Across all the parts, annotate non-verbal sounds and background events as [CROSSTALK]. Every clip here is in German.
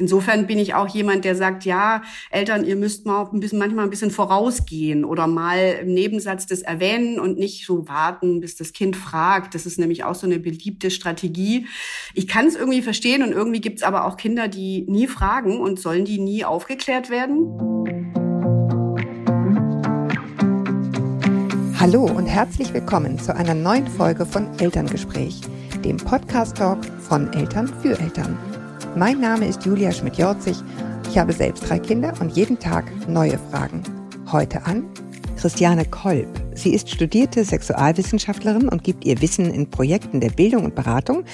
Insofern bin ich auch jemand, der sagt, ja, Eltern, ihr müsst mal ein bisschen, manchmal ein bisschen vorausgehen oder mal im Nebensatz das erwähnen und nicht so warten, bis das Kind fragt. Das ist nämlich auch so eine beliebte Strategie. Ich kann es irgendwie verstehen und irgendwie gibt es aber auch Kinder, die nie fragen und sollen die nie aufgeklärt werden. Hallo und herzlich willkommen zu einer neuen Folge von Elterngespräch, dem Podcast-Talk von Eltern für Eltern. Mein Name ist Julia Schmidt-Jorzig. Ich habe selbst drei Kinder und jeden Tag neue Fragen. Heute an Christiane Kolb. Sie ist studierte Sexualwissenschaftlerin und gibt ihr Wissen in Projekten der Bildung und Beratung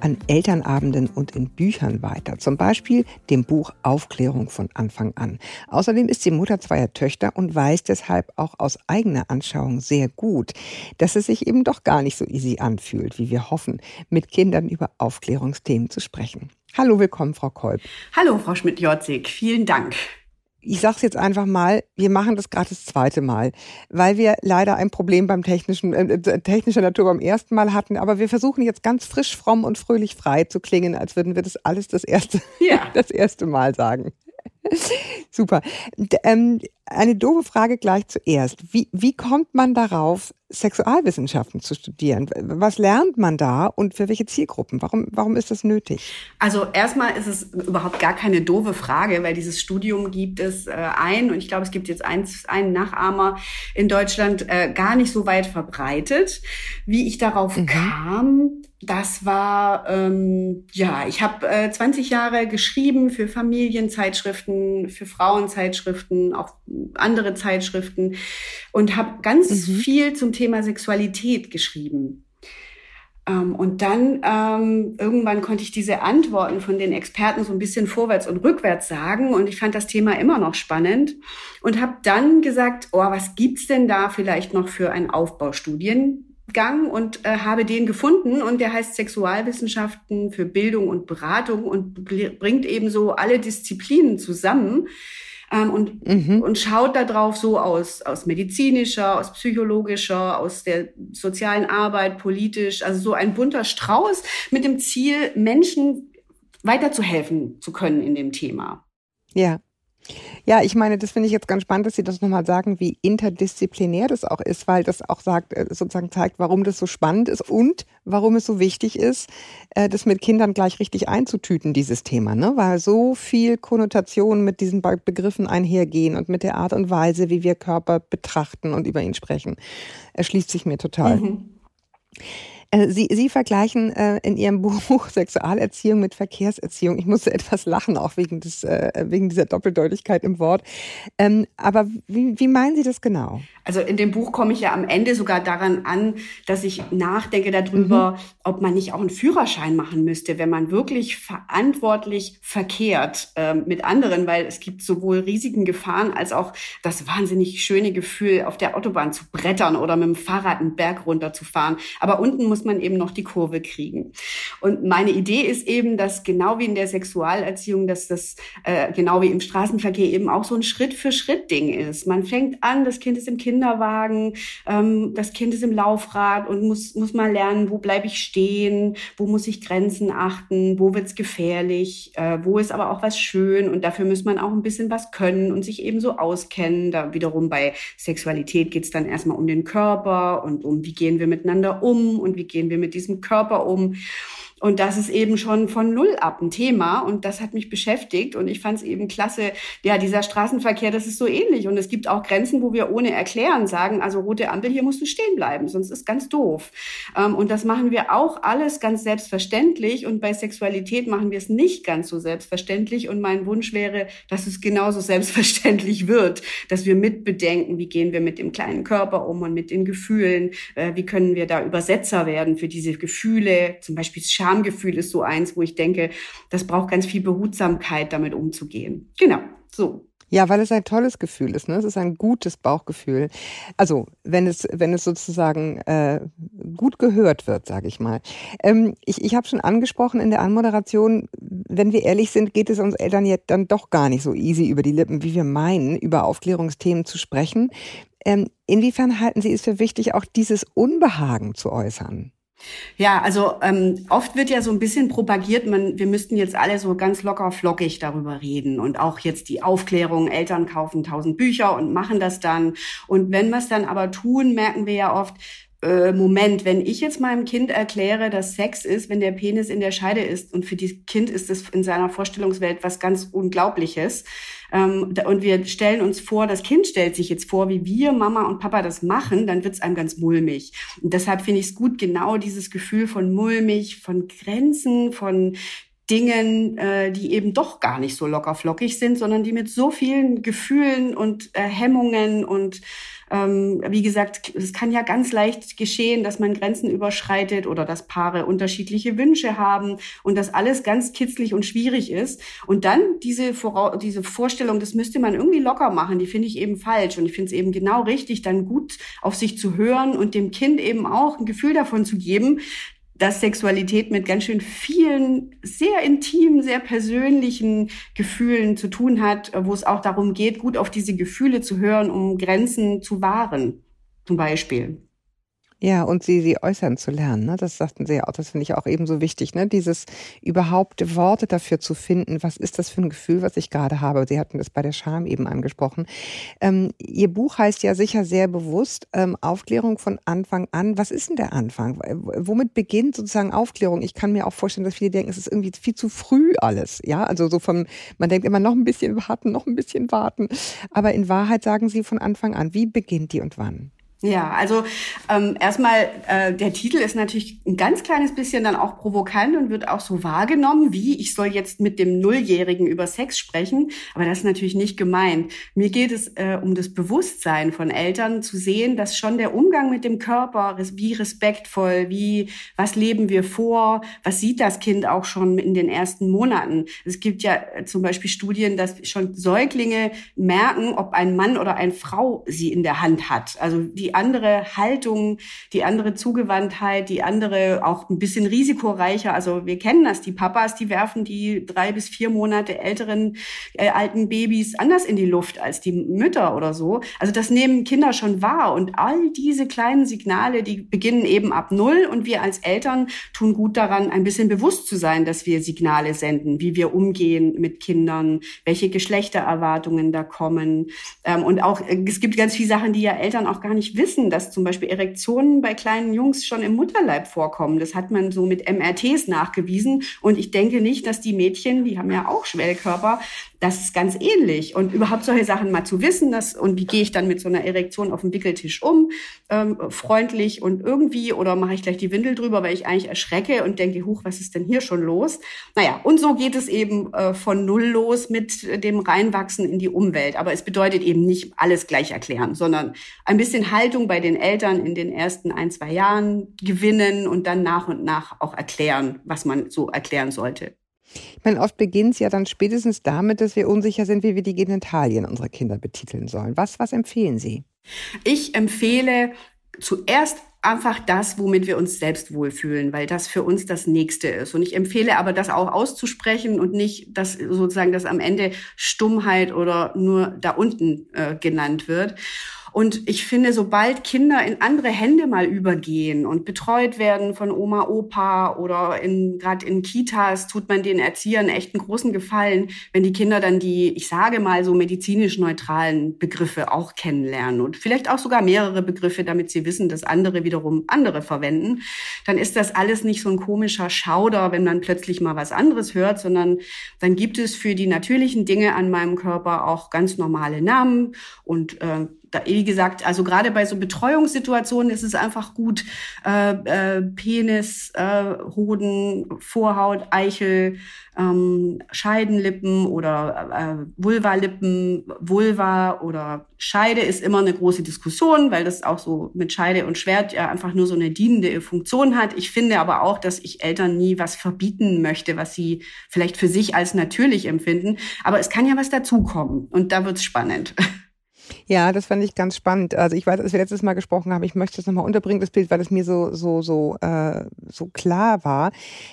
an Elternabenden und in Büchern weiter. Zum Beispiel dem Buch Aufklärung von Anfang an. Außerdem ist sie Mutter zweier Töchter und weiß deshalb auch aus eigener Anschauung sehr gut, dass es sich eben doch gar nicht so easy anfühlt, wie wir hoffen, mit Kindern über Aufklärungsthemen zu sprechen. Hallo, willkommen, Frau Kolb. Hallo, Frau Schmidt-Jorzig. Vielen Dank. Ich sage es jetzt einfach mal, wir machen das gerade das zweite Mal, weil wir leider ein Problem beim technischen, äh, äh, technischer Natur beim ersten Mal hatten. Aber wir versuchen jetzt ganz frisch, fromm und fröhlich frei zu klingen, als würden wir das alles das erste, ja. [LAUGHS] das erste Mal sagen. Super. D ähm, eine doofe Frage gleich zuerst. Wie, wie kommt man darauf, Sexualwissenschaften zu studieren? Was lernt man da und für welche Zielgruppen? Warum, warum ist das nötig? Also erstmal ist es überhaupt gar keine doofe Frage, weil dieses Studium gibt es äh, ein und ich glaube, es gibt jetzt eins, einen Nachahmer in Deutschland äh, gar nicht so weit verbreitet. Wie ich darauf mhm. kam, das war, ähm, ja, ich habe äh, 20 Jahre geschrieben für Familienzeitschriften, für Frauenzeitschriften, auch andere Zeitschriften und habe ganz mhm. viel zum Thema Sexualität geschrieben. Ähm, und dann ähm, irgendwann konnte ich diese Antworten von den Experten so ein bisschen vorwärts und rückwärts sagen und ich fand das Thema immer noch spannend und habe dann gesagt, oh, was gibt's denn da vielleicht noch für einen Aufbaustudiengang und äh, habe den gefunden und der heißt Sexualwissenschaften für Bildung und Beratung und bringt eben so alle Disziplinen zusammen ähm, und, mhm. und schaut darauf so aus, aus medizinischer, aus psychologischer, aus der sozialen Arbeit, politisch, also so ein bunter Strauß mit dem Ziel, Menschen weiterzuhelfen zu können in dem Thema. Ja. Ja, ich meine, das finde ich jetzt ganz spannend, dass Sie das nochmal sagen, wie interdisziplinär das auch ist, weil das auch sagt, äh, sozusagen zeigt, warum das so spannend ist und warum es so wichtig ist, äh, das mit Kindern gleich richtig einzutüten, dieses Thema, ne? Weil so viel Konnotationen mit diesen Begriffen einhergehen und mit der Art und Weise, wie wir Körper betrachten und über ihn sprechen, erschließt sich mir total. Mhm. Äh, Sie, Sie vergleichen äh, in Ihrem [LAUGHS] Buch Sexualerziehung mit Verkehrserziehung. Ich musste etwas lachen, auch wegen, des, äh, wegen dieser Doppeldeutigkeit im Wort. Ähm, aber wie, wie meinen Sie das genau? Also in dem Buch komme ich ja am Ende sogar daran an, dass ich nachdenke darüber, mhm. ob man nicht auch einen Führerschein machen müsste, wenn man wirklich verantwortlich verkehrt äh, mit anderen, weil es gibt sowohl riesigen Gefahren als auch das wahnsinnig schöne Gefühl, auf der Autobahn zu brettern oder mit dem Fahrrad einen Berg runterzufahren. Aber unten muss man eben noch die Kurve kriegen. Und meine Idee ist eben, dass genau wie in der Sexualerziehung, dass das äh, genau wie im Straßenverkehr eben auch so ein Schritt für Schritt Ding ist. Man fängt an, das Kind ist im Kinderwagen, ähm, das Kind ist im Laufrad und muss muss mal lernen, wo bleibe ich stehen, wo muss ich Grenzen achten, wo wird's gefährlich, äh, wo ist aber auch was schön und dafür muss man auch ein bisschen was können und sich eben so auskennen. Da wiederum bei Sexualität geht's dann erstmal um den Körper und um wie gehen wir miteinander um und wie gehen wir mit diesem Körper um. Und das ist eben schon von null ab ein Thema und das hat mich beschäftigt und ich fand es eben klasse. Ja, dieser Straßenverkehr, das ist so ähnlich und es gibt auch Grenzen, wo wir ohne Erklären sagen, also rote Ampel, hier musst du stehen bleiben, sonst ist ganz doof. Ähm, und das machen wir auch alles ganz selbstverständlich und bei Sexualität machen wir es nicht ganz so selbstverständlich und mein Wunsch wäre, dass es genauso selbstverständlich wird, dass wir mitbedenken, wie gehen wir mit dem kleinen Körper um und mit den Gefühlen, äh, wie können wir da Übersetzer werden für diese Gefühle, zum Beispiel Scham Schamgefühl ist so eins, wo ich denke, das braucht ganz viel Behutsamkeit, damit umzugehen. Genau, so. Ja, weil es ein tolles Gefühl ist. Ne? Es ist ein gutes Bauchgefühl. Also wenn es, wenn es sozusagen äh, gut gehört wird, sage ich mal. Ähm, ich ich habe schon angesprochen in der Anmoderation, wenn wir ehrlich sind, geht es uns Eltern jetzt dann doch gar nicht so easy über die Lippen, wie wir meinen, über Aufklärungsthemen zu sprechen. Ähm, inwiefern halten Sie es für wichtig, auch dieses Unbehagen zu äußern? Ja, also ähm, oft wird ja so ein bisschen propagiert, man, wir müssten jetzt alle so ganz locker flockig darüber reden und auch jetzt die Aufklärung, Eltern kaufen tausend Bücher und machen das dann. Und wenn wir es dann aber tun, merken wir ja oft, äh, Moment, wenn ich jetzt meinem Kind erkläre, dass Sex ist, wenn der Penis in der Scheide ist und für das Kind ist es in seiner Vorstellungswelt was ganz Unglaubliches, ähm, und wir stellen uns vor, das Kind stellt sich jetzt vor, wie wir, Mama und Papa das machen, dann wird es einem ganz mulmig. Und deshalb finde ich es gut, genau dieses Gefühl von mulmig, von Grenzen, von Dingen, äh, die eben doch gar nicht so locker flockig sind, sondern die mit so vielen Gefühlen und äh, Hemmungen und ähm, wie gesagt, es kann ja ganz leicht geschehen, dass man Grenzen überschreitet oder dass Paare unterschiedliche Wünsche haben und das alles ganz kitzlig und schwierig ist. Und dann diese, Vora diese Vorstellung, das müsste man irgendwie locker machen, die finde ich eben falsch. Und ich finde es eben genau richtig, dann gut auf sich zu hören und dem Kind eben auch ein Gefühl davon zu geben, dass Sexualität mit ganz schön vielen sehr intimen, sehr persönlichen Gefühlen zu tun hat, wo es auch darum geht, gut auf diese Gefühle zu hören, um Grenzen zu wahren, zum Beispiel. Ja, und sie, sie äußern zu lernen. Ne? Das sagten Sie ja auch, das finde ich auch ebenso wichtig, ne? Dieses überhaupt Worte dafür zu finden, was ist das für ein Gefühl, was ich gerade habe. Sie hatten das bei der Scham eben angesprochen. Ähm, Ihr Buch heißt ja sicher sehr bewusst ähm, Aufklärung von Anfang an. Was ist denn der Anfang? Womit beginnt sozusagen Aufklärung? Ich kann mir auch vorstellen, dass viele denken, es ist irgendwie viel zu früh alles. Ja, also so vom, man denkt immer noch ein bisschen warten, noch ein bisschen warten. Aber in Wahrheit sagen Sie von Anfang an, wie beginnt die und wann? Ja, also ähm, erstmal, äh, der Titel ist natürlich ein ganz kleines bisschen dann auch provokant und wird auch so wahrgenommen, wie ich soll jetzt mit dem Nulljährigen über Sex sprechen, aber das ist natürlich nicht gemeint. Mir geht es äh, um das Bewusstsein von Eltern zu sehen, dass schon der Umgang mit dem Körper, wie respektvoll, wie was leben wir vor, was sieht das Kind auch schon in den ersten Monaten. Es gibt ja äh, zum Beispiel Studien, dass schon Säuglinge merken, ob ein Mann oder eine Frau sie in der Hand hat. Also die andere Haltung, die andere Zugewandtheit, die andere auch ein bisschen risikoreicher. Also wir kennen das, die Papas, die werfen die drei bis vier Monate älteren äh, alten Babys anders in die Luft als die Mütter oder so. Also das nehmen Kinder schon wahr und all diese kleinen Signale, die beginnen eben ab null und wir als Eltern tun gut daran, ein bisschen bewusst zu sein, dass wir Signale senden, wie wir umgehen mit Kindern, welche Geschlechtererwartungen da kommen ähm, und auch äh, es gibt ganz viele Sachen, die ja Eltern auch gar nicht wissen wissen, dass zum Beispiel Erektionen bei kleinen Jungs schon im Mutterleib vorkommen. Das hat man so mit MRTs nachgewiesen. Und ich denke nicht, dass die Mädchen, die haben ja auch Schwellkörper, das ist ganz ähnlich. Und überhaupt solche Sachen mal zu wissen, dass, und wie gehe ich dann mit so einer Erektion auf dem Wickeltisch um, ähm, freundlich und irgendwie, oder mache ich gleich die Windel drüber, weil ich eigentlich erschrecke und denke, huch, was ist denn hier schon los? Naja, und so geht es eben äh, von Null los mit dem Reinwachsen in die Umwelt. Aber es bedeutet eben nicht alles gleich erklären, sondern ein bisschen Haltung bei den Eltern in den ersten ein, zwei Jahren gewinnen und dann nach und nach auch erklären, was man so erklären sollte. Ich meine, oft beginnt es ja dann spätestens damit, dass wir unsicher sind, wie wir die Genitalien unserer Kinder betiteln sollen. Was, was empfehlen Sie? Ich empfehle zuerst einfach das, womit wir uns selbst wohlfühlen, weil das für uns das Nächste ist. Und ich empfehle aber, das auch auszusprechen und nicht, dass sozusagen das am Ende Stummheit oder nur da unten äh, genannt wird. Und ich finde, sobald Kinder in andere Hände mal übergehen und betreut werden von Oma, Opa oder in, gerade in Kitas, tut man den Erziehern echt einen großen Gefallen, wenn die Kinder dann die, ich sage mal so medizinisch neutralen Begriffe auch kennenlernen und vielleicht auch sogar mehrere Begriffe, damit sie wissen, dass andere wiederum andere verwenden. Dann ist das alles nicht so ein komischer Schauder, wenn man plötzlich mal was anderes hört, sondern dann gibt es für die natürlichen Dinge an meinem Körper auch ganz normale Namen und äh, da, wie gesagt, also gerade bei so Betreuungssituationen ist es einfach gut, äh, äh, Penis, äh, Hoden, Vorhaut, Eichel, ähm, Scheidenlippen oder äh, Vulvalippen, Vulva oder Scheide ist immer eine große Diskussion, weil das auch so mit Scheide und Schwert ja einfach nur so eine dienende Funktion hat. Ich finde aber auch, dass ich Eltern nie was verbieten möchte, was sie vielleicht für sich als natürlich empfinden. Aber es kann ja was dazukommen und da wird's spannend. [LAUGHS] Ja, das fand ich ganz spannend. Also ich weiß, als wir letztes Mal gesprochen haben, ich möchte das nochmal unterbringen, das Bild, weil es mir so, so, so, äh, so klar war.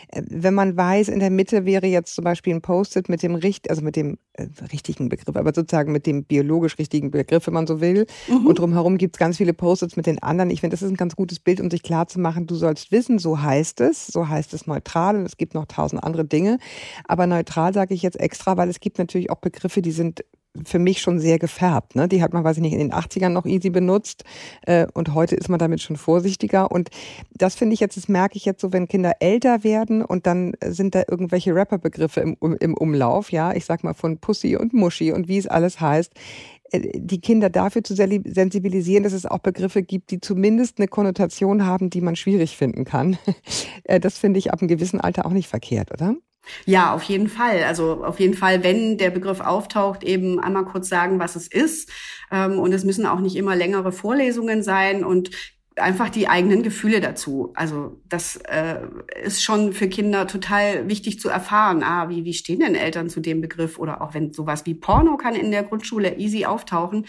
Äh, wenn man weiß, in der Mitte wäre jetzt zum Beispiel ein Post-it mit dem richt, also mit dem äh, richtigen Begriff, aber sozusagen mit dem biologisch richtigen Begriff, wenn man so will. Mhm. Und drumherum gibt es ganz viele Post-its mit den anderen. Ich finde, das ist ein ganz gutes Bild, um sich klar zu machen, du sollst wissen, so heißt es, so heißt es neutral und es gibt noch tausend andere Dinge. Aber neutral sage ich jetzt extra, weil es gibt natürlich auch Begriffe, die sind für mich schon sehr gefärbt. Ne? Die hat man, weiß ich nicht, in den 80ern noch easy benutzt äh, und heute ist man damit schon vorsichtiger. Und das finde ich jetzt, das merke ich jetzt so, wenn Kinder älter werden und dann sind da irgendwelche Rapperbegriffe im, im Umlauf, ja, ich sag mal von Pussy und Muschi und wie es alles heißt äh, die Kinder dafür zu sensibilisieren, dass es auch Begriffe gibt, die zumindest eine Konnotation haben, die man schwierig finden kann. [LAUGHS] Äh, das finde ich ab einem gewissen Alter auch nicht verkehrt, oder? Ja, auf jeden Fall. Also auf jeden Fall, wenn der Begriff auftaucht, eben einmal kurz sagen, was es ist. Ähm, und es müssen auch nicht immer längere Vorlesungen sein und einfach die eigenen Gefühle dazu. Also das äh, ist schon für Kinder total wichtig zu erfahren. Ah, wie, wie stehen denn Eltern zu dem Begriff? Oder auch wenn sowas wie Porno kann in der Grundschule easy auftauchen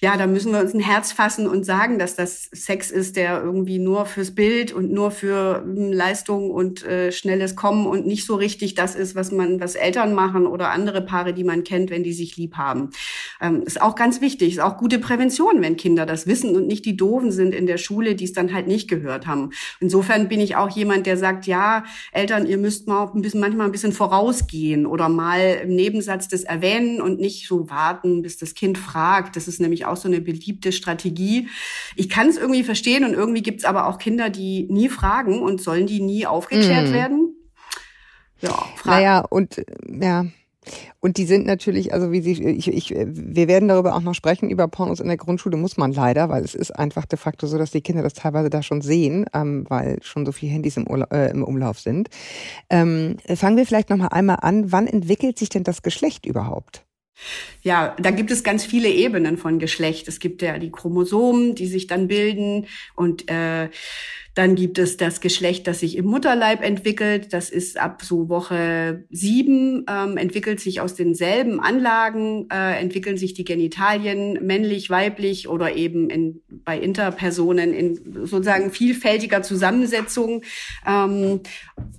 ja, da müssen wir uns ein Herz fassen und sagen, dass das Sex ist, der irgendwie nur fürs Bild und nur für hm, Leistung und äh, schnelles Kommen und nicht so richtig das ist, was man, was Eltern machen oder andere Paare, die man kennt, wenn die sich lieb haben. Ähm, ist auch ganz wichtig, ist auch gute Prävention, wenn Kinder das wissen und nicht die Doofen sind in der Schule, die es dann halt nicht gehört haben. Insofern bin ich auch jemand, der sagt, ja, Eltern, ihr müsst mal ein bisschen, manchmal ein bisschen vorausgehen oder mal im Nebensatz das erwähnen und nicht so warten, bis das Kind fragt. Das ist nämlich auch auch so eine beliebte Strategie. Ich kann es irgendwie verstehen und irgendwie gibt es aber auch Kinder, die nie fragen und sollen die nie aufgeklärt mm. werden. Ja, fragen. Naja, und ja. Und die sind natürlich, also wie sie, ich, ich, wir werden darüber auch noch sprechen, über Pornos in der Grundschule muss man leider, weil es ist einfach de facto so, dass die Kinder das teilweise da schon sehen, ähm, weil schon so viele Handys im, Urla äh, im Umlauf sind. Ähm, fangen wir vielleicht nochmal einmal an, wann entwickelt sich denn das Geschlecht überhaupt? Ja, da gibt es ganz viele Ebenen von Geschlecht. Es gibt ja die Chromosomen, die sich dann bilden und äh, dann gibt es das Geschlecht, das sich im Mutterleib entwickelt. Das ist ab so Woche sieben, ähm, entwickelt sich aus denselben Anlagen, äh, entwickeln sich die Genitalien männlich, weiblich oder eben in, bei Interpersonen in sozusagen vielfältiger Zusammensetzung. Ähm,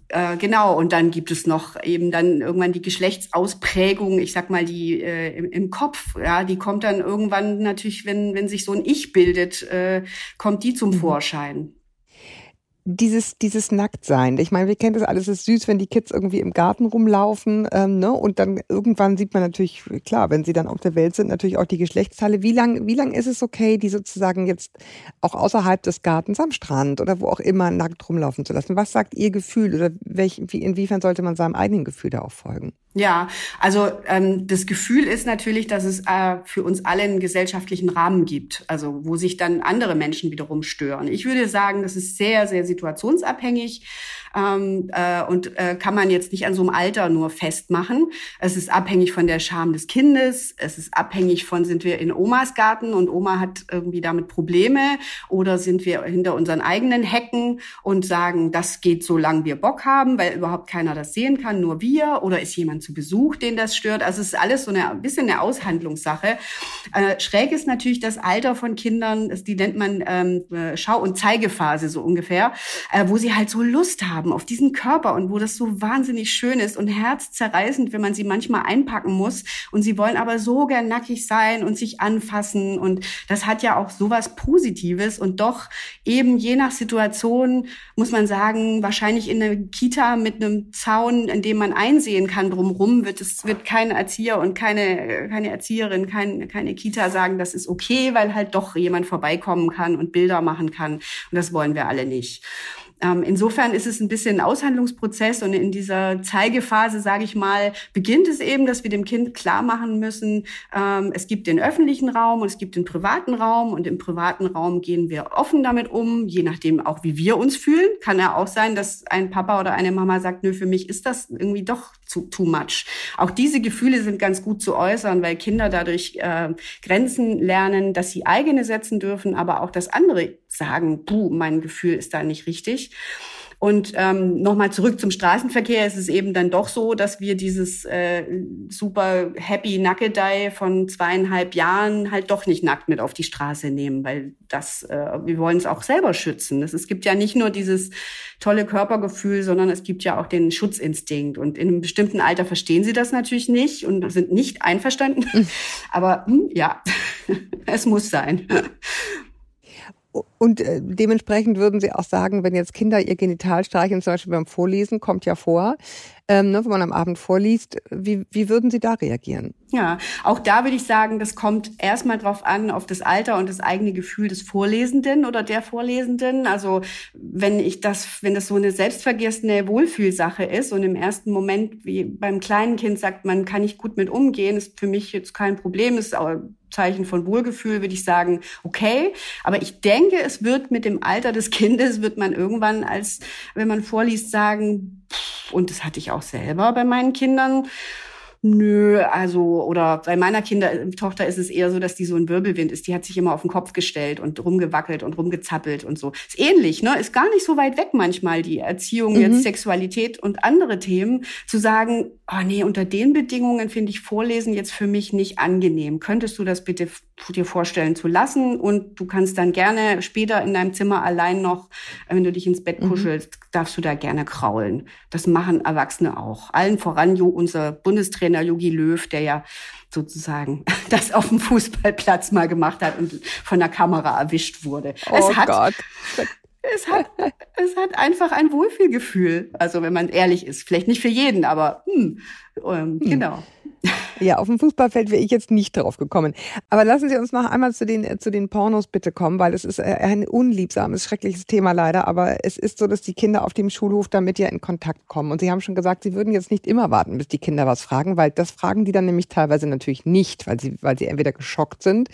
äh, genau, und dann gibt es noch eben dann irgendwann die Geschlechtsausprägung, ich sag mal die äh, im, im, Kopf, ja, die kommt dann irgendwann natürlich, wenn, wenn sich so ein Ich bildet, äh, kommt die zum mhm. Vorschein dieses, dieses Nacktsein. Ich meine, wir kennen das alles, es ist süß, wenn die Kids irgendwie im Garten rumlaufen, ähm, ne? Und dann irgendwann sieht man natürlich, klar, wenn sie dann auf der Welt sind, natürlich auch die Geschlechtsteile. Wie lang, wie lang ist es okay, die sozusagen jetzt auch außerhalb des Gartens am Strand oder wo auch immer nackt rumlaufen zu lassen? Was sagt Ihr Gefühl oder welch, wie, inwiefern sollte man seinem eigenen Gefühl da auch folgen? Ja, also ähm, das Gefühl ist natürlich, dass es äh, für uns alle einen gesellschaftlichen Rahmen gibt, also wo sich dann andere Menschen wiederum stören. Ich würde sagen, das ist sehr, sehr situationsabhängig ähm, äh, und äh, kann man jetzt nicht an so einem Alter nur festmachen. Es ist abhängig von der Scham des Kindes, es ist abhängig von, sind wir in Omas Garten und Oma hat irgendwie damit Probleme oder sind wir hinter unseren eigenen Hecken und sagen, das geht so lange wir Bock haben, weil überhaupt keiner das sehen kann, nur wir oder ist jemand zu Besuch, den das stört. Also es ist alles so eine, ein bisschen eine Aushandlungssache. Äh, schräg ist natürlich das Alter von Kindern, die nennt man ähm, äh, Schau- und Zeigephase so ungefähr, äh, wo sie halt so Lust haben auf diesen Körper und wo das so wahnsinnig schön ist und herzzerreißend, wenn man sie manchmal einpacken muss. Und sie wollen aber so gern nackig sein und sich anfassen. Und das hat ja auch sowas Positives. Und doch eben je nach Situation muss man sagen, wahrscheinlich in einer Kita mit einem Zaun, in dem man einsehen kann drumrum, wird es, wird kein Erzieher und keine, keine Erzieherin, kein, keine Kita sagen, das ist okay, weil halt doch jemand vorbeikommen kann und Bilder machen kann. Und das wollen wir alle nicht. Ähm, insofern ist es ein bisschen ein Aushandlungsprozess und in dieser Zeigephase, sage ich mal, beginnt es eben, dass wir dem Kind klar machen müssen, ähm, es gibt den öffentlichen Raum und es gibt den privaten Raum und im privaten Raum gehen wir offen damit um, je nachdem auch, wie wir uns fühlen. Kann ja auch sein, dass ein Papa oder eine Mama sagt, nö, für mich ist das irgendwie doch zu, too much. Auch diese Gefühle sind ganz gut zu äußern, weil Kinder dadurch äh, Grenzen lernen, dass sie eigene setzen dürfen, aber auch, dass andere sagen, puh, mein Gefühl ist da nicht richtig. Und ähm, nochmal zurück zum Straßenverkehr. Es ist eben dann doch so, dass wir dieses äh, super happy Nackedei von zweieinhalb Jahren halt doch nicht nackt mit auf die Straße nehmen, weil das, äh, wir wollen es auch selber schützen. Das, es gibt ja nicht nur dieses tolle Körpergefühl, sondern es gibt ja auch den Schutzinstinkt. Und in einem bestimmten Alter verstehen sie das natürlich nicht und sind nicht einverstanden. Mhm. Aber hm, ja, [LAUGHS] es muss sein. Und äh, dementsprechend würden Sie auch sagen, wenn jetzt Kinder ihr Genital streichen, zum Beispiel beim Vorlesen, kommt ja vor, ähm, ne, wenn man am Abend vorliest, wie, wie würden Sie da reagieren? Ja, auch da würde ich sagen, das kommt erstmal drauf an, auf das Alter und das eigene Gefühl des Vorlesenden oder der Vorlesenden. Also wenn ich das, wenn das so eine selbstvergessene Wohlfühlsache ist und im ersten Moment, wie beim kleinen Kind sagt, man kann nicht gut mit umgehen, ist für mich jetzt kein Problem, ist auch Zeichen von Wohlgefühl, würde ich sagen, okay. Aber ich denke, es wird mit dem Alter des Kindes, wird man irgendwann als, wenn man vorliest, sagen, und das hatte ich auch selber bei meinen Kindern, Nö, also, oder bei meiner Kinder, Tochter ist es eher so, dass die so ein Wirbelwind ist. Die hat sich immer auf den Kopf gestellt und rumgewackelt und rumgezappelt und so. Ist ähnlich, ne? Ist gar nicht so weit weg manchmal, die Erziehung, mhm. jetzt Sexualität und andere Themen, zu sagen, oh nee, unter den Bedingungen finde ich Vorlesen jetzt für mich nicht angenehm. Könntest du das bitte dir vorstellen zu lassen? Und du kannst dann gerne später in deinem Zimmer allein noch, wenn du dich ins Bett mhm. kuschelst. Darfst du da gerne kraulen. Das machen Erwachsene auch. Allen voran unser Bundestrainer Trainer Yogi Löw, der ja sozusagen [LAUGHS] das auf dem Fußballplatz mal gemacht hat und von der Kamera erwischt wurde. Oh es hat, Gott. [LAUGHS] Es hat, es hat einfach ein Wohlfühlgefühl. Also wenn man ehrlich ist, vielleicht nicht für jeden, aber hm, ähm, hm. genau. Ja, auf dem Fußballfeld wäre ich jetzt nicht drauf gekommen. Aber lassen Sie uns noch einmal zu den, zu den Pornos bitte kommen, weil es ist äh, ein unliebsames, schreckliches Thema leider. Aber es ist so, dass die Kinder auf dem Schulhof damit ja in Kontakt kommen. Und Sie haben schon gesagt, Sie würden jetzt nicht immer warten, bis die Kinder was fragen, weil das fragen die dann nämlich teilweise natürlich nicht, weil sie, weil sie entweder geschockt sind.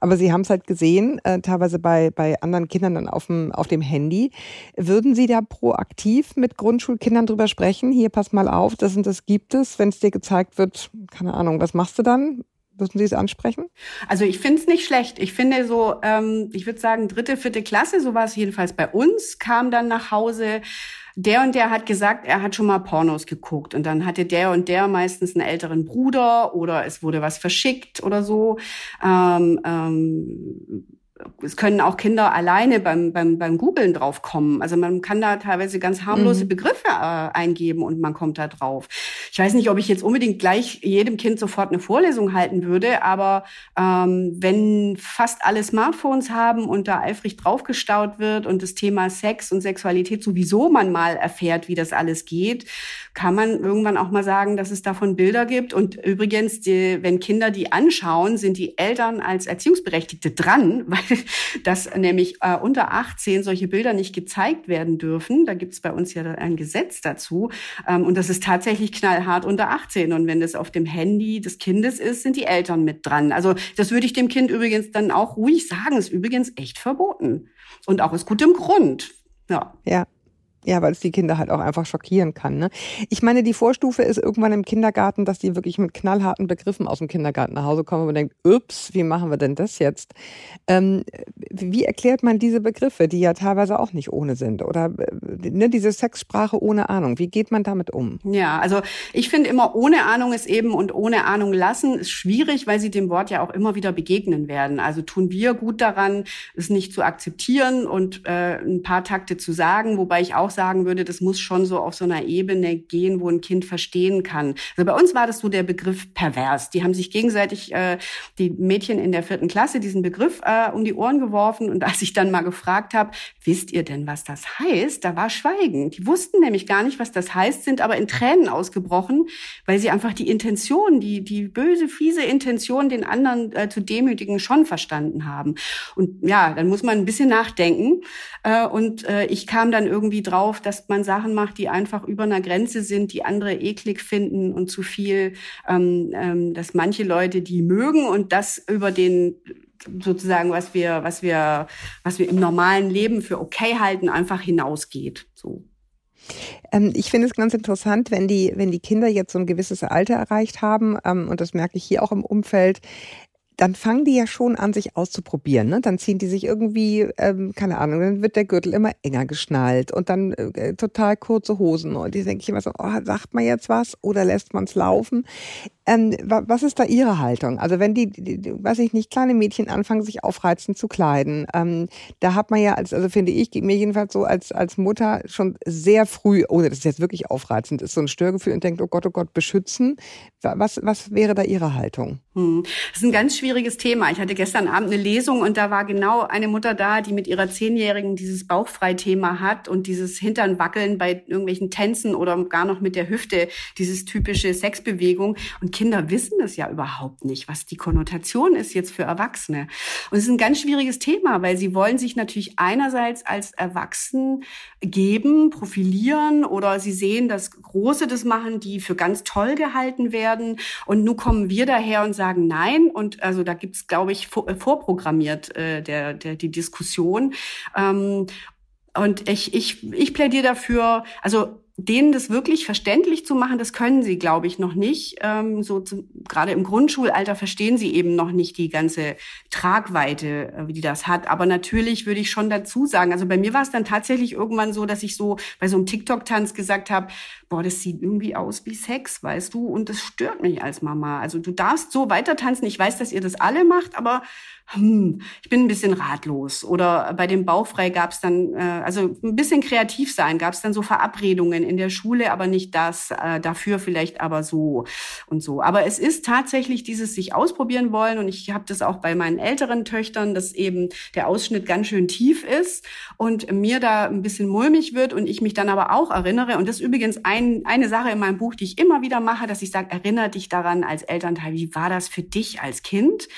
Aber Sie haben es halt gesehen, äh, teilweise bei, bei anderen Kindern dann auf dem, auf dem Handy. Würden Sie da proaktiv mit Grundschulkindern drüber sprechen? Hier, pass mal auf, das und das gibt es. Wenn es dir gezeigt wird, keine Ahnung, was machst du dann? Müssen Sie es ansprechen? Also ich finde es nicht schlecht. Ich finde so, ähm, ich würde sagen, dritte, vierte Klasse, so war es jedenfalls bei uns, kam dann nach Hause. Der und der hat gesagt, er hat schon mal Pornos geguckt. Und dann hatte der und der meistens einen älteren Bruder oder es wurde was verschickt oder so. Ähm, ähm, es können auch Kinder alleine beim, beim, beim Googlen drauf kommen. Also man kann da teilweise ganz harmlose mhm. Begriffe äh, eingeben und man kommt da drauf. Ich weiß nicht, ob ich jetzt unbedingt gleich jedem Kind sofort eine Vorlesung halten würde, aber ähm, wenn fast alle Smartphones haben und da eifrig draufgestaut wird und das Thema Sex und Sexualität sowieso man mal erfährt, wie das alles geht, kann man irgendwann auch mal sagen, dass es davon Bilder gibt. Und übrigens, die, wenn Kinder die anschauen, sind die Eltern als Erziehungsberechtigte dran, [LAUGHS] weil [LAUGHS] dass nämlich äh, unter 18 solche Bilder nicht gezeigt werden dürfen. Da gibt es bei uns ja ein Gesetz dazu. Ähm, und das ist tatsächlich knallhart unter 18. Und wenn das auf dem Handy des Kindes ist, sind die Eltern mit dran. Also das würde ich dem Kind übrigens dann auch ruhig sagen. Ist übrigens echt verboten. Und auch aus gutem Grund. Ja. Ja. Ja, weil es die Kinder halt auch einfach schockieren kann. Ne? Ich meine, die Vorstufe ist irgendwann im Kindergarten, dass die wirklich mit knallharten Begriffen aus dem Kindergarten nach Hause kommen und man denkt, ups, wie machen wir denn das jetzt? Ähm, wie erklärt man diese Begriffe, die ja teilweise auch nicht ohne sind? Oder äh, ne, diese Sexsprache ohne Ahnung, wie geht man damit um? Ja, also ich finde immer, ohne Ahnung ist eben und ohne Ahnung lassen ist schwierig, weil sie dem Wort ja auch immer wieder begegnen werden. Also tun wir gut daran, es nicht zu akzeptieren und äh, ein paar Takte zu sagen, wobei ich auch auch sagen würde, das muss schon so auf so einer Ebene gehen, wo ein Kind verstehen kann. Also bei uns war das so der Begriff pervers. Die haben sich gegenseitig, äh, die Mädchen in der vierten Klasse, diesen Begriff äh, um die Ohren geworfen. Und als ich dann mal gefragt habe, wisst ihr denn, was das heißt? Da war Schweigen. Die wussten nämlich gar nicht, was das heißt, sind aber in Tränen ausgebrochen, weil sie einfach die Intention, die, die böse, fiese Intention, den anderen äh, zu demütigen, schon verstanden haben. Und ja, dann muss man ein bisschen nachdenken. Äh, und äh, ich kam dann irgendwie drauf, drauf, dass man Sachen macht, die einfach über einer Grenze sind, die andere eklig finden und zu viel, ähm, ähm, dass manche Leute die mögen und das über den sozusagen, was wir, was wir, was wir im normalen Leben für okay halten, einfach hinausgeht. So. Ähm, ich finde es ganz interessant, wenn die, wenn die Kinder jetzt so ein gewisses Alter erreicht haben, ähm, und das merke ich hier auch im Umfeld, dann fangen die ja schon an, sich auszuprobieren. Ne? Dann ziehen die sich irgendwie, ähm, keine Ahnung, dann wird der Gürtel immer enger geschnallt und dann äh, total kurze Hosen. Und die denke ich immer so, oh, sagt man jetzt was oder lässt man es laufen? Ähm, was ist da Ihre Haltung? Also wenn die, die, weiß ich nicht, kleine Mädchen anfangen, sich aufreizend zu kleiden, ähm, da hat man ja, als, also finde ich, mir jedenfalls so als, als Mutter schon sehr früh, ohne dass es jetzt wirklich aufreizend ist, so ein Störgefühl und denkt, oh Gott, oh Gott, beschützen. Was, was wäre da Ihre Haltung? Hm. Das ist ein ganz schwieriges Thema. Ich hatte gestern Abend eine Lesung und da war genau eine Mutter da, die mit ihrer Zehnjährigen dieses Bauchfrei-Thema hat und dieses Hintern wackeln bei irgendwelchen Tänzen oder gar noch mit der Hüfte, dieses typische Sexbewegung. Und Kinder wissen das ja überhaupt nicht, was die Konnotation ist jetzt für Erwachsene. Und es ist ein ganz schwieriges Thema, weil sie wollen sich natürlich einerseits als Erwachsen geben, profilieren oder sie sehen, dass Große das machen, die für ganz toll gehalten werden. Und nun kommen wir daher und sagen nein. Und also da gibt's, glaube ich, vor, vorprogrammiert äh, der, der, die Diskussion. Ähm, und ich, ich, ich plädiere dafür, also denen das wirklich verständlich zu machen, das können sie, glaube ich, noch nicht. Ähm, so zu, gerade im Grundschulalter verstehen sie eben noch nicht die ganze Tragweite, äh, wie die das hat. Aber natürlich würde ich schon dazu sagen, also bei mir war es dann tatsächlich irgendwann so, dass ich so bei so einem TikTok-Tanz gesagt habe, boah, das sieht irgendwie aus wie Sex, weißt du, und das stört mich als Mama. Also du darfst so weiter tanzen. Ich weiß, dass ihr das alle macht, aber hm, ich bin ein bisschen ratlos. Oder bei dem Bauchfrei gab es dann, äh, also ein bisschen kreativ sein, gab es dann so Verabredungen in der Schule, aber nicht das, äh, dafür vielleicht aber so und so. Aber es ist tatsächlich dieses sich ausprobieren wollen und ich habe das auch bei meinen älteren Töchtern, dass eben der Ausschnitt ganz schön tief ist und mir da ein bisschen mulmig wird und ich mich dann aber auch erinnere und das ist übrigens ein, eine Sache in meinem Buch, die ich immer wieder mache, dass ich sage, erinnere dich daran als Elternteil, wie war das für dich als Kind?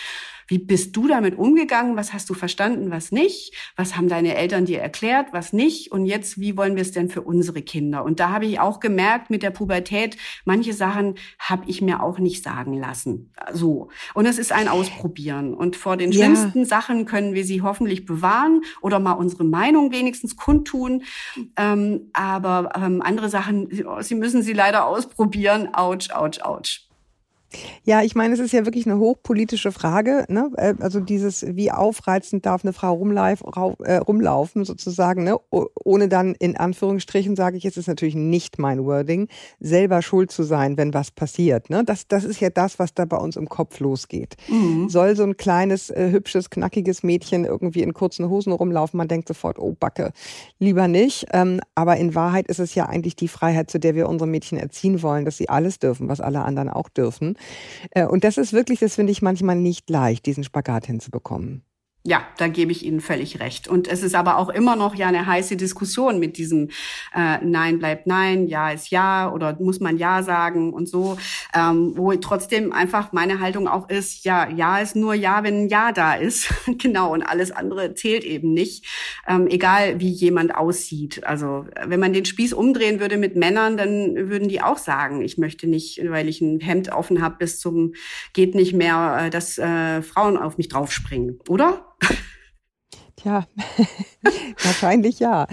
Wie bist du damit umgegangen? Was hast du verstanden, was nicht? Was haben deine Eltern dir erklärt, was nicht? Und jetzt, wie wollen wir es denn für unsere Kinder? Und da habe ich auch gemerkt mit der Pubertät, manche Sachen habe ich mir auch nicht sagen lassen. So. Und es ist ein Ausprobieren. Und vor den ja. schlimmsten Sachen können wir sie hoffentlich bewahren oder mal unsere Meinung wenigstens kundtun. Ähm, aber ähm, andere Sachen, sie müssen sie leider ausprobieren. Autsch, autsch, autsch. Ja, ich meine, es ist ja wirklich eine hochpolitische Frage. Ne? Äh, also dieses, wie aufreizend darf eine Frau rumlauf, äh, rumlaufen, sozusagen, ne? ohne dann in Anführungsstrichen, sage ich, es ist natürlich nicht mein Wording, selber schuld zu sein, wenn was passiert. Ne? Das, das ist ja das, was da bei uns im Kopf losgeht. Mhm. Soll so ein kleines, äh, hübsches, knackiges Mädchen irgendwie in kurzen Hosen rumlaufen, man denkt sofort, oh Backe, lieber nicht. Ähm, aber in Wahrheit ist es ja eigentlich die Freiheit, zu der wir unsere Mädchen erziehen wollen, dass sie alles dürfen, was alle anderen auch dürfen. Äh, und das ist wirklich, das finde ich manchmal nicht leicht, diesen Spagat hinzubekommen. Ja, da gebe ich Ihnen völlig recht. Und es ist aber auch immer noch ja eine heiße Diskussion mit diesem äh, Nein bleibt Nein, Ja ist Ja oder muss man Ja sagen und so, ähm, wo trotzdem einfach meine Haltung auch ist, ja, Ja ist nur Ja, wenn ein Ja da ist. [LAUGHS] genau, und alles andere zählt eben nicht, ähm, egal wie jemand aussieht. Also wenn man den Spieß umdrehen würde mit Männern, dann würden die auch sagen, ich möchte nicht, weil ich ein Hemd offen habe, bis zum geht nicht mehr, äh, dass äh, Frauen auf mich draufspringen, oder? Ja, [LAUGHS] wahrscheinlich ja.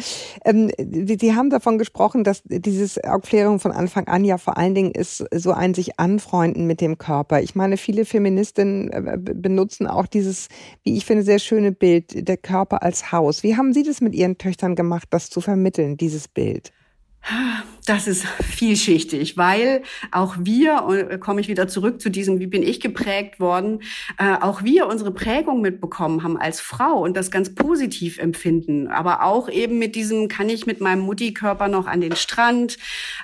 Ähm, Sie haben davon gesprochen, dass dieses Aufklärung von Anfang an ja vor allen Dingen ist so ein sich anfreunden mit dem Körper. Ich meine, viele Feministinnen äh, benutzen auch dieses, wie ich finde, sehr schöne Bild, der Körper als Haus. Wie haben Sie das mit Ihren Töchtern gemacht, das zu vermitteln, dieses Bild? Das ist vielschichtig, weil auch wir, äh, komme ich wieder zurück zu diesem, wie bin ich geprägt worden, äh, auch wir unsere Prägung mitbekommen haben als Frau und das ganz positiv empfinden. Aber auch eben mit diesem, kann ich mit meinem Muttikörper noch an den Strand?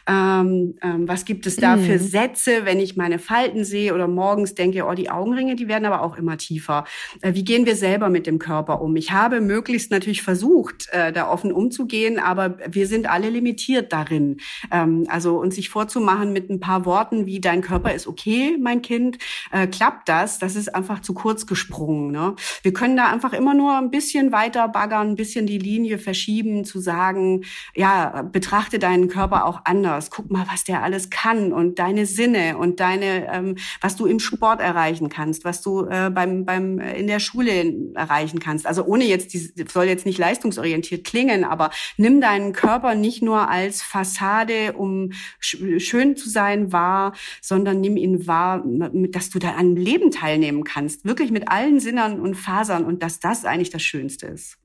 Ähm, ähm, was gibt es da mhm. für Sätze, wenn ich meine Falten sehe oder morgens denke, oh, die Augenringe, die werden aber auch immer tiefer. Äh, wie gehen wir selber mit dem Körper um? Ich habe möglichst natürlich versucht, da offen umzugehen, aber wir sind alle limitiert darin. Ähm, also uns sich vorzumachen mit ein paar Worten wie dein Körper ist okay, mein Kind, äh, klappt das? Das ist einfach zu kurz gesprungen. Ne? Wir können da einfach immer nur ein bisschen weiter baggern, ein bisschen die Linie verschieben, zu sagen, ja, betrachte deinen Körper auch anders. Guck mal, was der alles kann und deine Sinne und deine, ähm, was du im Sport erreichen kannst, was du äh, beim, beim äh, in der Schule erreichen kannst. Also ohne jetzt, die soll jetzt nicht leistungsorientiert klingen, aber nimm deinen Körper nicht nur als als Fassade, um schön zu sein, wahr, sondern nimm ihn wahr, dass du da an Leben teilnehmen kannst. Wirklich mit allen Sinnern und Fasern und dass das eigentlich das Schönste ist.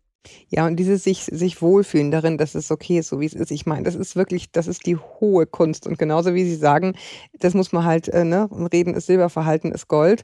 Ja, und dieses sich, sich wohlfühlen darin, dass es okay ist, so wie es ist. Ich meine, das ist wirklich, das ist die hohe Kunst. Und genauso wie Sie sagen, das muss man halt, äh, ne, Reden ist Silber, Verhalten ist Gold.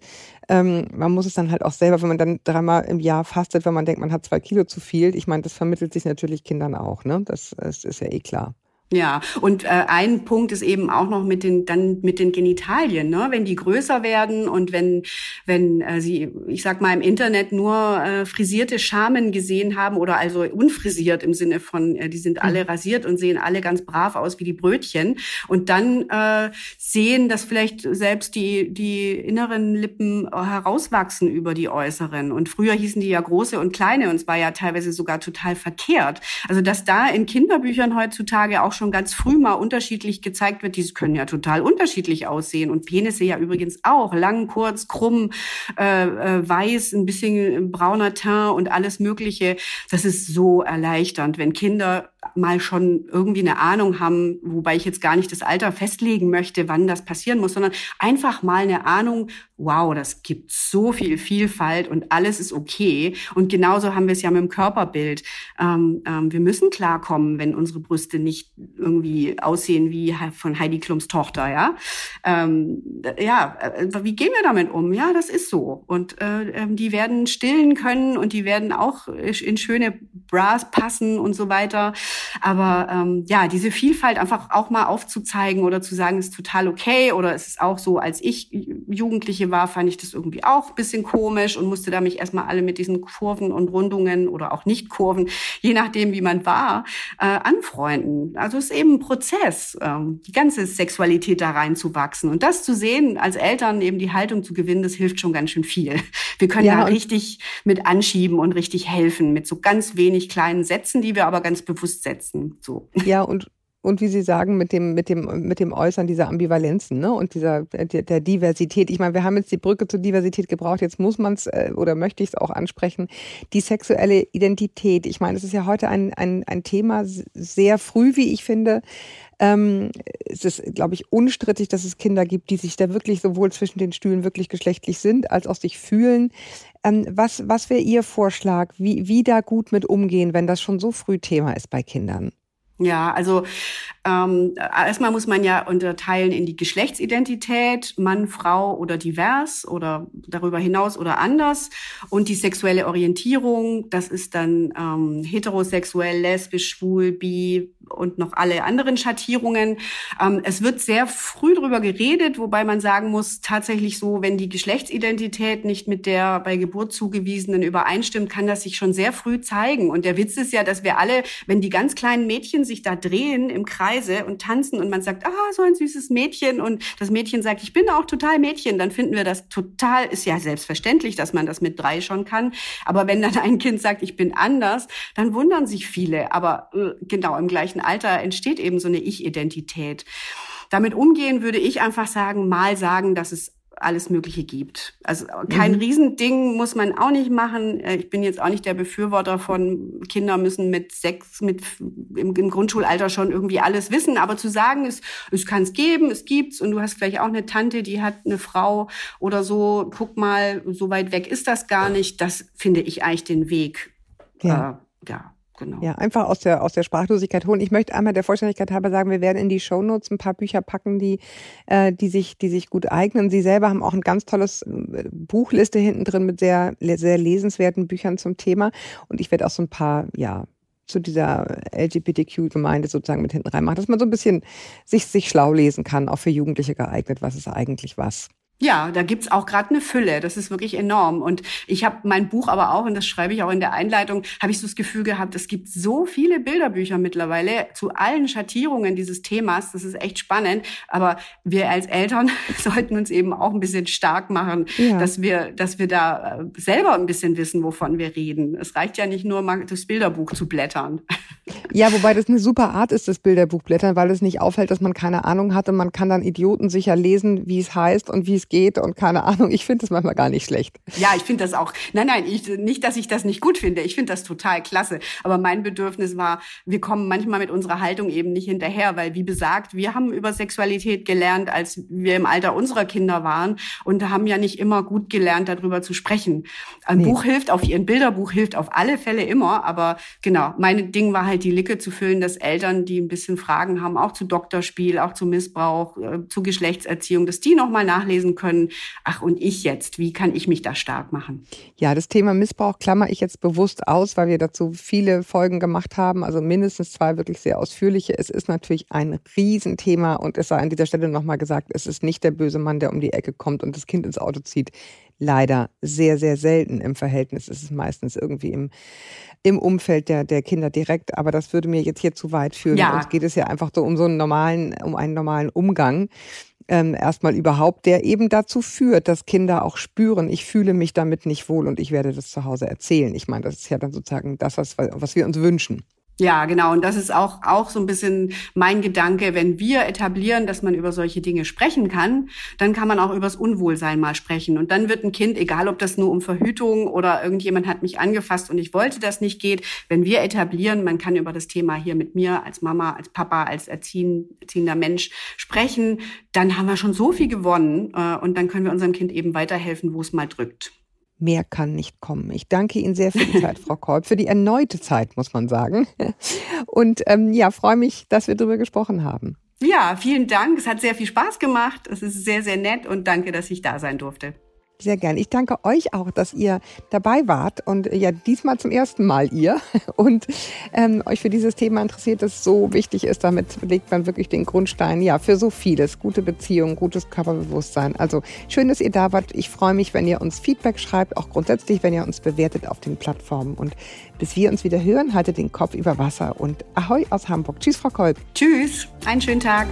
Ähm, man muss es dann halt auch selber, wenn man dann dreimal im Jahr fastet, wenn man denkt, man hat zwei Kilo zu viel. Ich meine, das vermittelt sich natürlich Kindern auch, ne? Das, das ist ja eh klar. Ja, und äh, ein Punkt ist eben auch noch mit den dann mit den Genitalien, ne? Wenn die größer werden und wenn wenn äh, sie, ich sag mal im Internet nur äh, frisierte Schamen gesehen haben oder also unfrisiert im Sinne von, äh, die sind alle mhm. rasiert und sehen alle ganz brav aus wie die Brötchen und dann äh, sehen, dass vielleicht selbst die die inneren Lippen äh, herauswachsen über die äußeren und früher hießen die ja große und kleine und es war ja teilweise sogar total verkehrt. Also dass da in Kinderbüchern heutzutage auch schon ganz früh mal unterschiedlich gezeigt wird, die können ja total unterschiedlich aussehen. Und Penisse ja übrigens auch. Lang, kurz, krumm, äh, äh, weiß, ein bisschen brauner Teint und alles Mögliche. Das ist so erleichternd, wenn Kinder mal schon irgendwie eine Ahnung haben, wobei ich jetzt gar nicht das Alter festlegen möchte, wann das passieren muss, sondern einfach mal eine Ahnung, wow, das gibt so viel Vielfalt und alles ist okay. Und genauso haben wir es ja mit dem Körperbild. Ähm, ähm, wir müssen klarkommen, wenn unsere Brüste nicht irgendwie aussehen wie von Heidi Klums Tochter, ja. Ähm, ja, äh, wie gehen wir damit um? Ja, das ist so. Und äh, ähm, die werden stillen können und die werden auch in schöne Bras passen und so weiter. Aber ähm, ja, diese Vielfalt einfach auch mal aufzuzeigen oder zu sagen, ist total okay oder ist es auch so, als ich Jugendliche war, fand ich das irgendwie auch ein bisschen komisch und musste da mich erstmal alle mit diesen Kurven und Rundungen oder auch nicht Kurven, je nachdem, wie man war, äh, anfreunden. Also es ist eben ein Prozess, ähm, die ganze Sexualität da reinzuwachsen. Und das zu sehen, als Eltern eben die Haltung zu gewinnen, das hilft schon ganz schön viel. Wir können ja, da richtig mit anschieben und richtig helfen, mit so ganz wenig kleinen Sätzen, die wir aber ganz bewusst setzen. So. Ja, und und wie Sie sagen, mit dem, mit dem, mit dem Äußern dieser Ambivalenzen ne? und dieser der, der Diversität. Ich meine, wir haben jetzt die Brücke zur Diversität gebraucht, jetzt muss man es äh, oder möchte ich es auch ansprechen. Die sexuelle Identität. Ich meine, es ist ja heute ein, ein, ein Thema sehr früh, wie ich finde. Ähm, es ist, glaube ich, unstrittig, dass es Kinder gibt, die sich da wirklich sowohl zwischen den Stühlen wirklich geschlechtlich sind, als auch sich fühlen. Ähm, was was wäre Ihr Vorschlag, wie, wie da gut mit umgehen, wenn das schon so früh Thema ist bei Kindern? Ja, also ähm, erstmal muss man ja unterteilen in die Geschlechtsidentität, Mann, Frau oder divers oder darüber hinaus oder anders. Und die sexuelle Orientierung, das ist dann ähm, heterosexuell, lesbisch, schwul, bi und noch alle anderen Schattierungen. Ähm, es wird sehr früh darüber geredet, wobei man sagen muss, tatsächlich so, wenn die Geschlechtsidentität nicht mit der bei Geburt zugewiesenen übereinstimmt, kann das sich schon sehr früh zeigen. Und der Witz ist ja, dass wir alle, wenn die ganz kleinen Mädchen sich da drehen im Kreise und tanzen und man sagt, ah, so ein süßes Mädchen und das Mädchen sagt, ich bin auch total Mädchen, dann finden wir das total, ist ja selbstverständlich, dass man das mit drei schon kann. Aber wenn dann ein Kind sagt, ich bin anders, dann wundern sich viele. Aber äh, genau im gleichen Alter entsteht eben so eine Ich-Identität. Damit umgehen würde ich einfach sagen, mal sagen, dass es alles Mögliche gibt. Also kein mhm. Riesending muss man auch nicht machen. Äh, ich bin jetzt auch nicht der Befürworter von Kinder müssen mit sechs, mit im, im Grundschulalter schon irgendwie alles wissen. Aber zu sagen, es, es kann es geben, es gibt's und du hast vielleicht auch eine Tante, die hat eine Frau oder so. Guck mal, so weit weg ist das gar nicht. Das finde ich eigentlich den Weg. Ja. Äh, ja. Genau. Ja, einfach aus der, aus der Sprachlosigkeit holen. Ich möchte einmal der Vollständigkeit halber sagen, wir werden in die Shownotes ein paar Bücher packen, die, äh, die, sich, die sich gut eignen. Sie selber haben auch ein ganz tolles äh, Buchliste hinten drin mit sehr, sehr lesenswerten Büchern zum Thema. Und ich werde auch so ein paar, ja, zu dieser LGBTQ-Gemeinde sozusagen mit hinten reinmachen, dass man so ein bisschen sich, sich schlau lesen kann, auch für Jugendliche geeignet, was ist eigentlich was. Ja, da gibt's auch gerade eine Fülle. Das ist wirklich enorm. Und ich habe mein Buch aber auch, und das schreibe ich auch in der Einleitung, habe ich so das Gefühl gehabt, es gibt so viele Bilderbücher mittlerweile zu allen Schattierungen dieses Themas. Das ist echt spannend. Aber wir als Eltern [LAUGHS] sollten uns eben auch ein bisschen stark machen, ja. dass wir, dass wir da äh, selber ein bisschen wissen, wovon wir reden. Es reicht ja nicht nur mal das Bilderbuch zu blättern. Ja, wobei das eine super Art ist, das Bilderbuch blättern, weil es nicht auffällt, dass man keine Ahnung hat und man kann dann idiotensicher lesen, wie es heißt und wie es es geht und keine Ahnung. Ich finde es manchmal gar nicht schlecht. Ja, ich finde das auch. Nein, nein, ich, nicht, dass ich das nicht gut finde. Ich finde das total klasse. Aber mein Bedürfnis war, wir kommen manchmal mit unserer Haltung eben nicht hinterher, weil wie besagt, wir haben über Sexualität gelernt, als wir im Alter unserer Kinder waren und haben ja nicht immer gut gelernt, darüber zu sprechen. Ein nee. Buch hilft auf ein Bilderbuch hilft auf alle Fälle immer, aber genau, mein Ding war halt die Lücke zu füllen, dass Eltern, die ein bisschen Fragen haben, auch zu Doktorspiel, auch zu Missbrauch, äh, zu Geschlechtserziehung, dass die nochmal nachlesen können. Ach, und ich jetzt, wie kann ich mich da stark machen? Ja, das Thema Missbrauch klammer ich jetzt bewusst aus, weil wir dazu viele Folgen gemacht haben, also mindestens zwei wirklich sehr ausführliche. Es ist natürlich ein Riesenthema und es sei an dieser Stelle nochmal gesagt, es ist nicht der böse Mann, der um die Ecke kommt und das Kind ins Auto zieht. Leider sehr, sehr selten im Verhältnis. Es ist meistens irgendwie im, im Umfeld der, der Kinder direkt. Aber das würde mir jetzt hier zu weit führen. Ja. Uns geht es ja einfach so um so einen normalen, um einen normalen Umgang. Ähm, erstmal überhaupt, der eben dazu führt, dass Kinder auch spüren, ich fühle mich damit nicht wohl und ich werde das zu Hause erzählen. Ich meine, das ist ja dann sozusagen das, was, was wir uns wünschen. Ja, genau. Und das ist auch, auch so ein bisschen mein Gedanke. Wenn wir etablieren, dass man über solche Dinge sprechen kann, dann kann man auch übers Unwohlsein mal sprechen. Und dann wird ein Kind, egal ob das nur um Verhütung oder irgendjemand hat mich angefasst und ich wollte das nicht geht, wenn wir etablieren, man kann über das Thema hier mit mir als Mama, als Papa, als erziehender Mensch sprechen, dann haben wir schon so viel gewonnen. Äh, und dann können wir unserem Kind eben weiterhelfen, wo es mal drückt. Mehr kann nicht kommen. Ich danke Ihnen sehr für die Zeit, Frau Kolb, für die erneute Zeit, muss man sagen. Und ähm, ja, freue mich, dass wir darüber gesprochen haben. Ja, vielen Dank. Es hat sehr viel Spaß gemacht. Es ist sehr, sehr nett und danke, dass ich da sein durfte. Sehr gern. Ich danke euch auch, dass ihr dabei wart und ja diesmal zum ersten Mal ihr [LAUGHS] und ähm, euch für dieses Thema interessiert, das so wichtig ist. Damit legt man wirklich den Grundstein ja für so vieles. Gute Beziehungen, gutes Körperbewusstsein. Also schön, dass ihr da wart. Ich freue mich, wenn ihr uns Feedback schreibt, auch grundsätzlich, wenn ihr uns bewertet auf den Plattformen. Und bis wir uns wieder hören, haltet den Kopf über Wasser und Ahoi aus Hamburg. Tschüss, Frau Kolb. Tschüss. Einen schönen Tag.